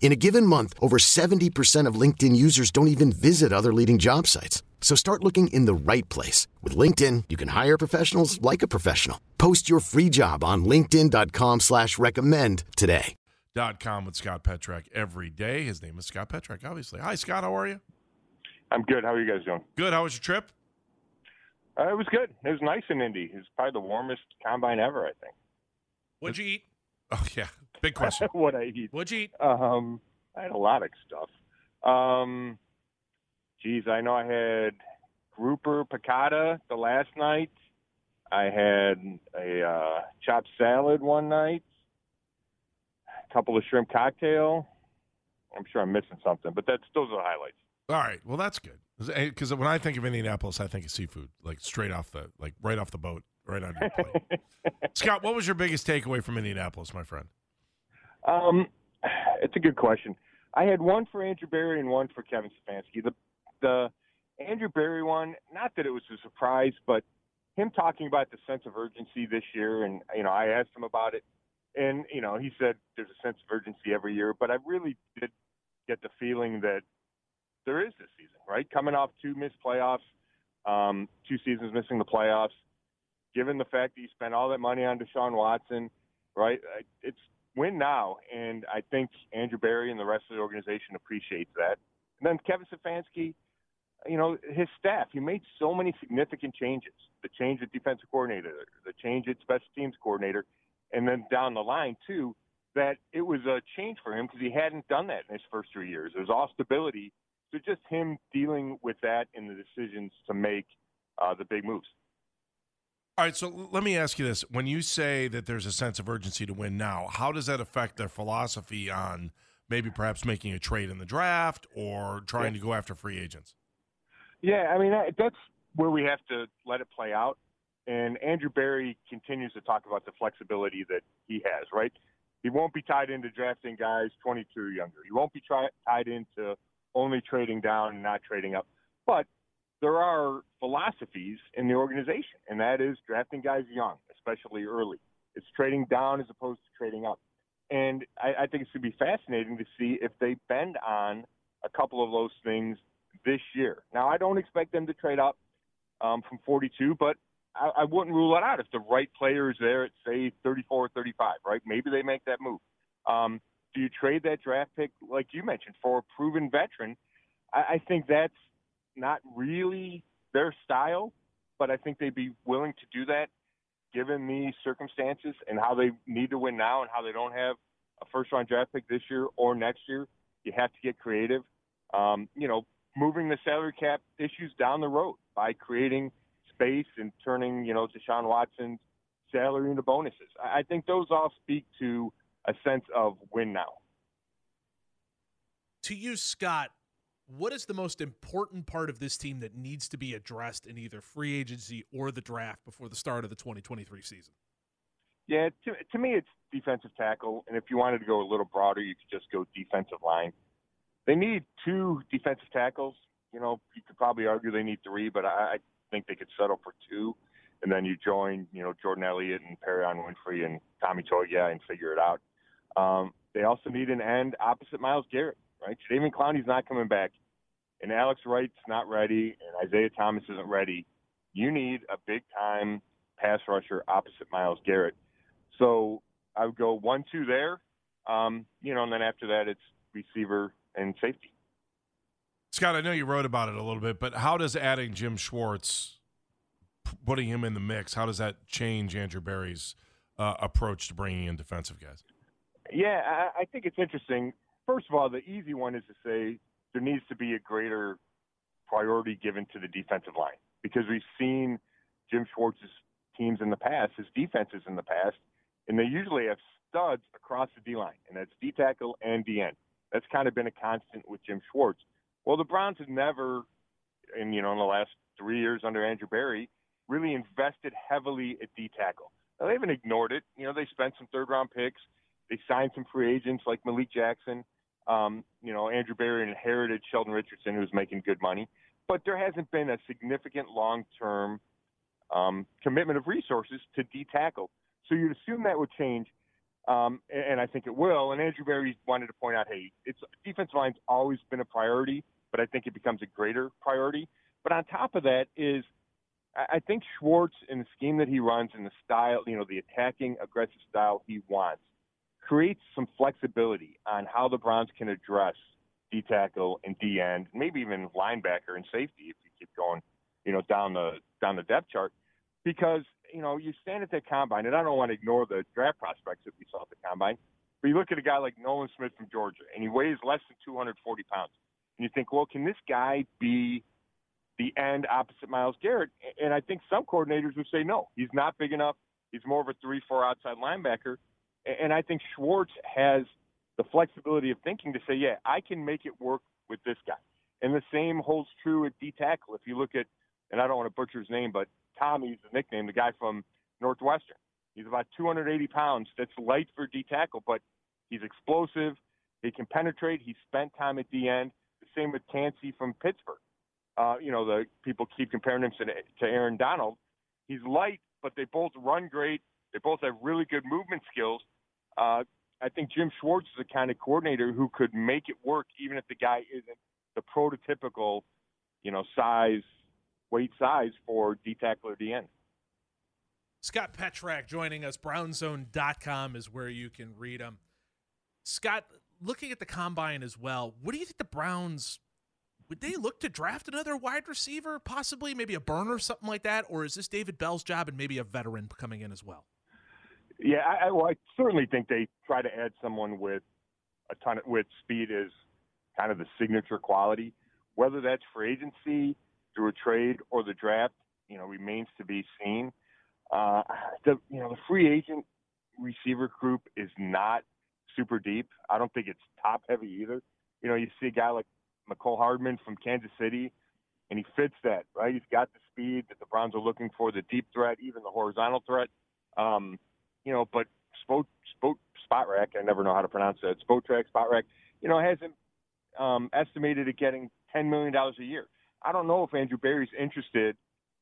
In a given month, over 70% of LinkedIn users don't even visit other leading job sites. So start looking in the right place. With LinkedIn, you can hire professionals like a professional. Post your free job on linkedin.com slash recommend today. Dot com with Scott Petrak every day. His name is Scott Petrak, obviously. Hi, Scott. How are you? I'm good. How are you guys doing? Good. How was your trip? Uh, it was good. It was nice in Indy. It was probably the warmest combine ever, I think. What'd you eat? Oh, yeah. Big question. what I eat. What'd you eat? Um, I had a lot of stuff. Um, geez, I know I had grouper piccata the last night. I had a uh, chopped salad one night. A couple of shrimp cocktail. I'm sure I'm missing something, but that's those are the highlights. All right. Well, that's good. Because when I think of Indianapolis, I think of seafood, like straight off the, like right off the boat, right on your plate. Scott, what was your biggest takeaway from Indianapolis, my friend? Um, it's a good question. I had one for Andrew Berry and one for Kevin Stefanski. The the Andrew Berry one, not that it was a surprise, but him talking about the sense of urgency this year, and you know, I asked him about it, and you know, he said there's a sense of urgency every year, but I really did get the feeling that there is this season, right? Coming off two missed playoffs, um, two seasons missing the playoffs, given the fact that you spent all that money on Deshaun Watson, right? It's win now, and I think Andrew Berry and the rest of the organization appreciates that. And then Kevin Stefanski, you know, his staff, he made so many significant changes. The change at defensive coordinator, the change at special teams coordinator, and then down the line too, that it was a change for him because he hadn't done that in his first three years. Was all stability. So just him dealing with that in the decisions to make uh, the big moves. All right, so let me ask you this: When you say that there's a sense of urgency to win now, how does that affect their philosophy on maybe perhaps making a trade in the draft or trying yeah. to go after free agents? Yeah, I mean that's where we have to let it play out. And Andrew Berry continues to talk about the flexibility that he has. Right, he won't be tied into drafting guys 22 or younger. He won't be try- tied into only trading down and not trading up. But there are philosophies in the organization, and that is drafting guys young, especially early. It's trading down as opposed to trading up. And I, I think it's going to be fascinating to see if they bend on a couple of those things this year. Now, I don't expect them to trade up um, from 42, but I, I wouldn't rule it out if the right player is there at, say, 34 or 35, right? Maybe they make that move. Um, do you trade that draft pick, like you mentioned, for a proven veteran? I, I think that's not really their style, but I think they'd be willing to do that given the circumstances and how they need to win now and how they don't have a first round draft pick this year or next year. You have to get creative. Um, you know, moving the salary cap issues down the road by creating space and turning, you know, Deshaun Watson's salary into bonuses. I think those all speak to a sense of win now. To you, Scott, what is the most important part of this team that needs to be addressed in either free agency or the draft before the start of the 2023 season? Yeah, to, to me, it's defensive tackle. And if you wanted to go a little broader, you could just go defensive line. They need two defensive tackles. You know, you could probably argue they need three, but I, I think they could settle for two. And then you join, you know, Jordan Elliott and Perrion Winfrey and Tommy Togiai and figure it out. Um, they also need an end opposite Myles Garrett right? Jadeveon Clowney's not coming back, and Alex Wright's not ready, and Isaiah Thomas isn't ready. You need a big time pass rusher opposite Myles Garrett. So I would go one two there, um, you know, and then after that it's receiver and safety. Scott, I know you wrote about it a little bit, but how does adding Jim Schwartz, putting him in the mix, how does that change Andrew Berry's uh, approach to bringing in defensive guys? Yeah, I, I think it's interesting first of all, the easy one is to say there needs to be a greater priority given to the defensive line because we've seen Jim Schwartz's teams in the past, his defenses in the past, and they usually have studs across the D line, and that's D tackle and D end. That's kind of been a constant with Jim Schwartz. Well, the Browns have never, in you know, in the last three years under Andrew Berry, really invested heavily at D tackle. Now, they haven't ignored it. You know, they spent some third round picks. They signed some free agents like Malik Jackson. Um, you know, Andrew Berry inherited Sheldon Richardson, who was making good money, but there hasn't been a significant long term um, commitment of resources to D tackle. So you'd assume that would change, um, and I think it will. And Andrew Berry wanted to point out, hey, it's defense line's always been a priority, but I think it becomes a greater priority. But on top of that is, I think Schwartz and the scheme that he runs and the style, you know, the attacking aggressive style he wants, creates some flexibility on how the Browns can address D tackle and D end, maybe even linebacker and safety if you keep going, you know, down the down the depth chart, because you know you stand at that combine, and I don't want to ignore the draft prospects that we saw at the combine, but you look at a guy like Nolan Smith from Georgia, and he weighs less than 240 pounds, and you think, well, can this guy be the end opposite Myles Garrett? And I think some coordinators would say no, he's not big enough. He's more of a three-four outside linebacker, and I think Schwartz has the flexibility of thinking to say, yeah, I can make it work with this guy. And the same holds true at D tackle. If you look at, and I don't want to butcher his name, but Tommy's the nickname, the guy from Northwestern. He's about 280 pounds. That's light for D tackle, but he's explosive. He can penetrate. He spent time at the end. The same with Kancey from Pittsburgh. Uh, you know, the people keep comparing him to, to Aaron Donald. He's light, but they both run great. They both have really good movement skills. Uh, I think Jim Schwartz is the kind of coordinator who could make it work, even if the guy isn't the prototypical, you know, size, weight size for D tackle or D end. Scott Petrak joining us. Brownzone.com is where you can read him. Scott, looking at the combine as well, what do you think the Browns would they look to draft another wide receiver, possibly maybe a burner, or something like that, or is this David Bell's job and maybe a veteran coming in as well? Yeah, I, well, I certainly think they try to add someone with a ton of with speed is kind of the signature quality. Whether that's for agency, through a trade, or the draft, you know, remains to be seen. Uh, the you know the free agent receiver group is not super deep. I don't think it's top heavy either. You know, you see a guy like Mecole Hardman from Kansas City, and he fits that right. He's got the speed that the Browns are looking for, the deep threat, even the horizontal threat. Um, you know, but Spot, Spot, Spotrac, I never know how to pronounce that. Spotrac, Spotrac, you know, has him um, estimated at getting $10 million a year. I don't know if Andrew Berry's interested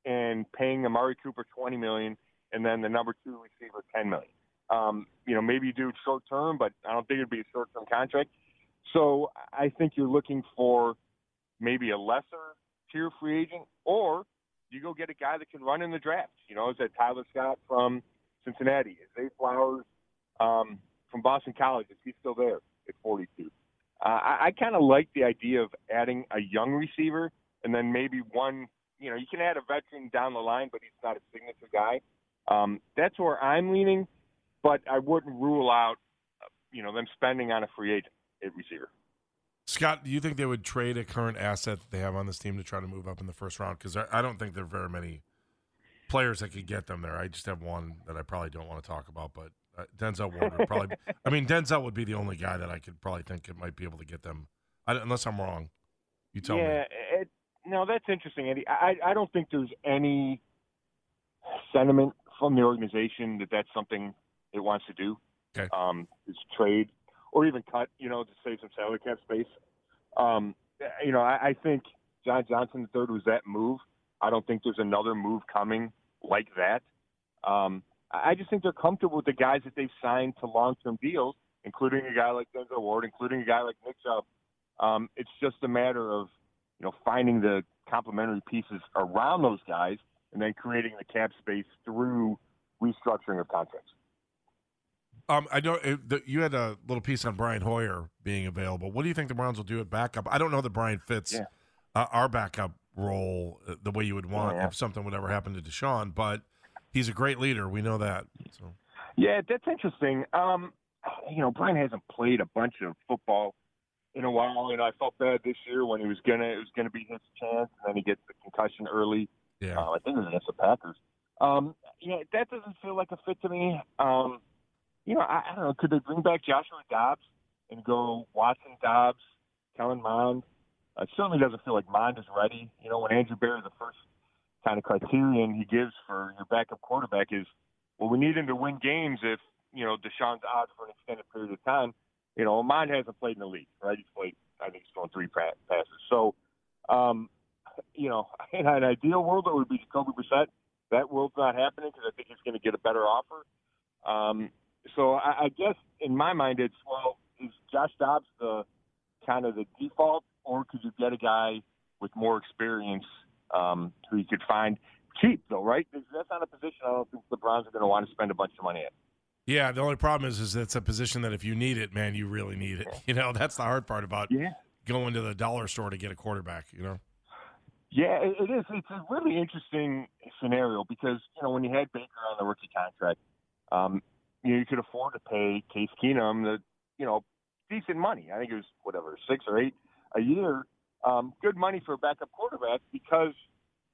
in paying Amari Cooper 20 million and then the number two receiver 10 million. Um, you know, maybe you do short term, but I don't think it'd be a short term contract. So I think you're looking for maybe a lesser tier free agent, or you go get a guy that can run in the draft. You know, is that Tyler Scott from Cincinnati? Is Zay Flowers um, from Boston College? Is he still there at 42? Uh, I, I kind of like the idea of adding a young receiver and then maybe one. You know, you can add a veteran down the line, but he's not a signature guy. Um, that's where I'm leaning, but I wouldn't rule out, you know, them spending on a free agent at receiver. Scott, do you think they would trade a current asset that they have on this team to try to move up in the first round? Because I don't think there are very many players that could get them there. I just have one that I probably don't want to talk about, but uh, Denzel Ward would probably. I mean, Denzel would be the only guy that I could probably think it might be able to get them, I, unless I'm wrong. You tell yeah, me. Yeah, no, that's interesting, Andy. I I don't think there's any sentiment from the organization that that's something it wants to do. Okay. Um, is trade or even cut, you know, to save some salary cap space. Um, you know, I, I think John Johnson III was that move. I don't think there's another move coming like that. Um, I just think they're comfortable with the guys that they've signed to long-term deals, including a guy like Denzel Ward, including a guy like Nick Chubb. Um, it's just a matter of you know finding the complementary pieces around those guys and then creating the cap space through restructuring of contracts. Um, I know it, the, you had a little piece on Brian Hoyer being available. What do you think the Browns will do at backup? I don't know that Brian fits yeah. uh, our backup role uh, the way you would want yeah. if something would ever happen to Deshaun, but he's a great leader. We know that. So. Yeah, that's interesting. Um, you know, Brian hasn't played a bunch of football in a while, and I felt bad this year when he was gonna it was gonna be his chance, and then he gets the concussion early. Yeah, uh, I think it was against the Packers. Um, yeah, that doesn't feel like a fit to me. Um, you know, I, I don't know. Could they bring back Joshua Dobbs? and go Watson, Dobbs, Kellen Mond. It certainly doesn't feel like Mond is ready. You know, when Andrew Berry, the first kind of criterion he gives for your backup quarterback is, well, we need him to win games if, you know, Deshaun's out for an extended period of time. You know, Mond hasn't played in the league, right? He's played, I think he's thrown three passes. So, um, you know, in an ideal world, it would be Jacoby Brissett. That world's not happening because I think he's going to get a better offer. Um, so I, I guess in my mind, it's well, is Josh Dobbs the kind of the default, or could you get a guy with more experience um, who you could find cheap though? Right? That's not a position I don't think the Browns are going to want to spend a bunch of money at. Yeah, the only problem is, is it's a position that if you need it, man, you really need it. You know, that's the hard part about yeah. going to the dollar store to get a quarterback. You know. Yeah, it, it is. It's a really interesting scenario because you know when you had Baker on the rookie contract, um, you know you could afford to pay Case Keenum the you know decent money. I think it was whatever six or eight a year. Um, good money for a backup quarterback because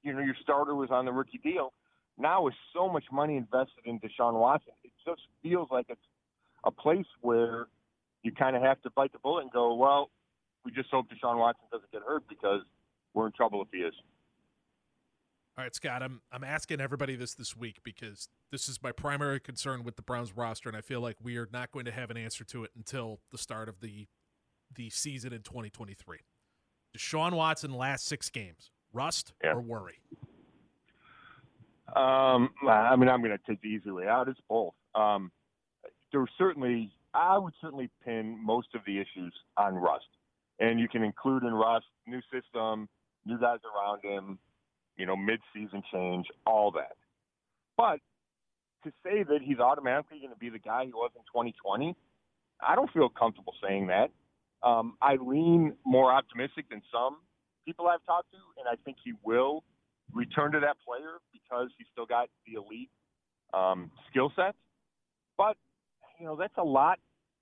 you know your starter was on the rookie deal. Now with so much money invested in Deshaun Watson, it just feels like it's a place where you kind of have to bite the bullet and go, well, we just hope Deshaun Watson doesn't get hurt because we're in trouble if he is. All right, Scott, I'm I'm asking everybody this this week because this is my primary concern with the Browns roster, and I feel like we are not going to have an answer to it until the start of the the season in 2023. Deshaun Watson last six games, rust yeah. or worry? Um, I mean, I'm going to take the easy way out. It's both. Um, there certainly, I would certainly pin most of the issues on rust, and you can include in rust new system, new guys around him, you know, mid-season change, all that. But to say that he's automatically going to be the guy he was in 2020, I don't feel comfortable saying that. Um, I lean more optimistic than some people I've talked to, and I think he will return to that player because he's still got the elite um, skill set. But you know, that's a lot.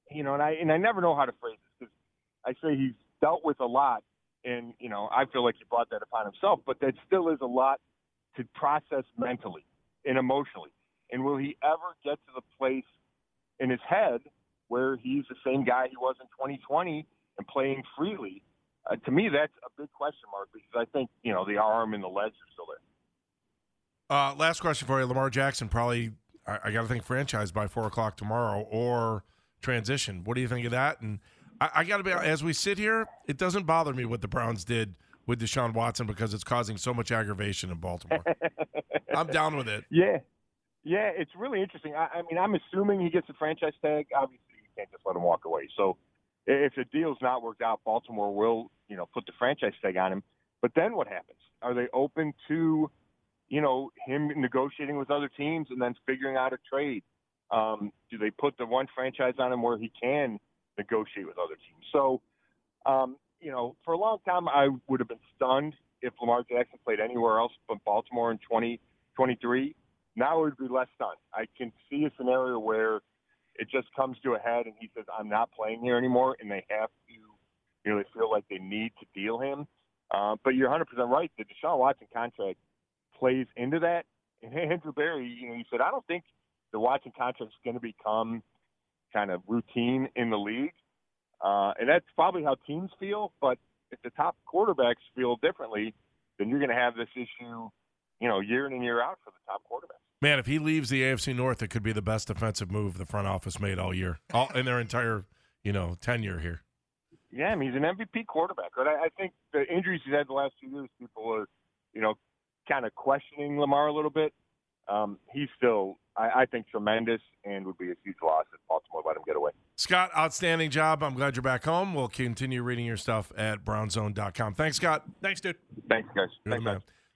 You know, and I and I never know how to phrase this because I say he's dealt with a lot, and you know, I feel like he brought that upon himself. But that still is a lot to process mentally and emotionally. And will he ever get to the place in his head where he's the same guy he was in 2020 and playing freely? Uh, to me, that's a big question mark because I think you know the arm and the legs are still there. Uh, last question for you, Lamar Jackson. Probably, I, I got to think franchise by four o'clock tomorrow or transition. What do you think of that? And I, I got to be as we sit here, it doesn't bother me what the Browns did with Deshaun Watson because it's causing so much aggravation in Baltimore. I'm down with it. Yeah, yeah, it's really interesting. I, I mean, I'm assuming he gets a franchise tag. Obviously, can't just let him walk away. So if the deal's not worked out, Baltimore will, you know, put the franchise tag on him. But then what happens? Are they open to, you know, him negotiating with other teams and then figuring out a trade? Um, do they put the one franchise on him where he can negotiate with other teams? So, um, you know, for a long time, I would have been stunned if Lamar Jackson played anywhere else but Baltimore in 2023. Now it would be less stunned. I can see a scenario where it just comes to a head and he says, I'm not playing here anymore, and they have to, you know, they feel like they need to deal him. Uh, but you're 100% right. The Deshaun Watson contract plays into that. And Andrew Berry, you know, he said, I don't think the Watson contract is going to become kind of routine in the league. Uh, and that's probably how teams feel. But if the top quarterbacks feel differently, then you're going to have this issue, you know, year in and year out for the top quarterbacks. Man, if he leaves the AFC North, it could be the best defensive move the front office made all year, all in their entire, you know, tenure here. Yeah, I mean, he's an MVP quarterback, right? I, I think the injuries he's had the last few years, people are, you know, kind of questioning Lamar a little bit. Um, he's still, I, I think, tremendous and would be a huge loss if Baltimore let him get away. Scott, outstanding job. I'm glad you're back home. We'll continue reading your stuff at brownzone.com. Thanks, Scott. Thanks, dude. Thanks, guys. You're Thanks, the man. guys.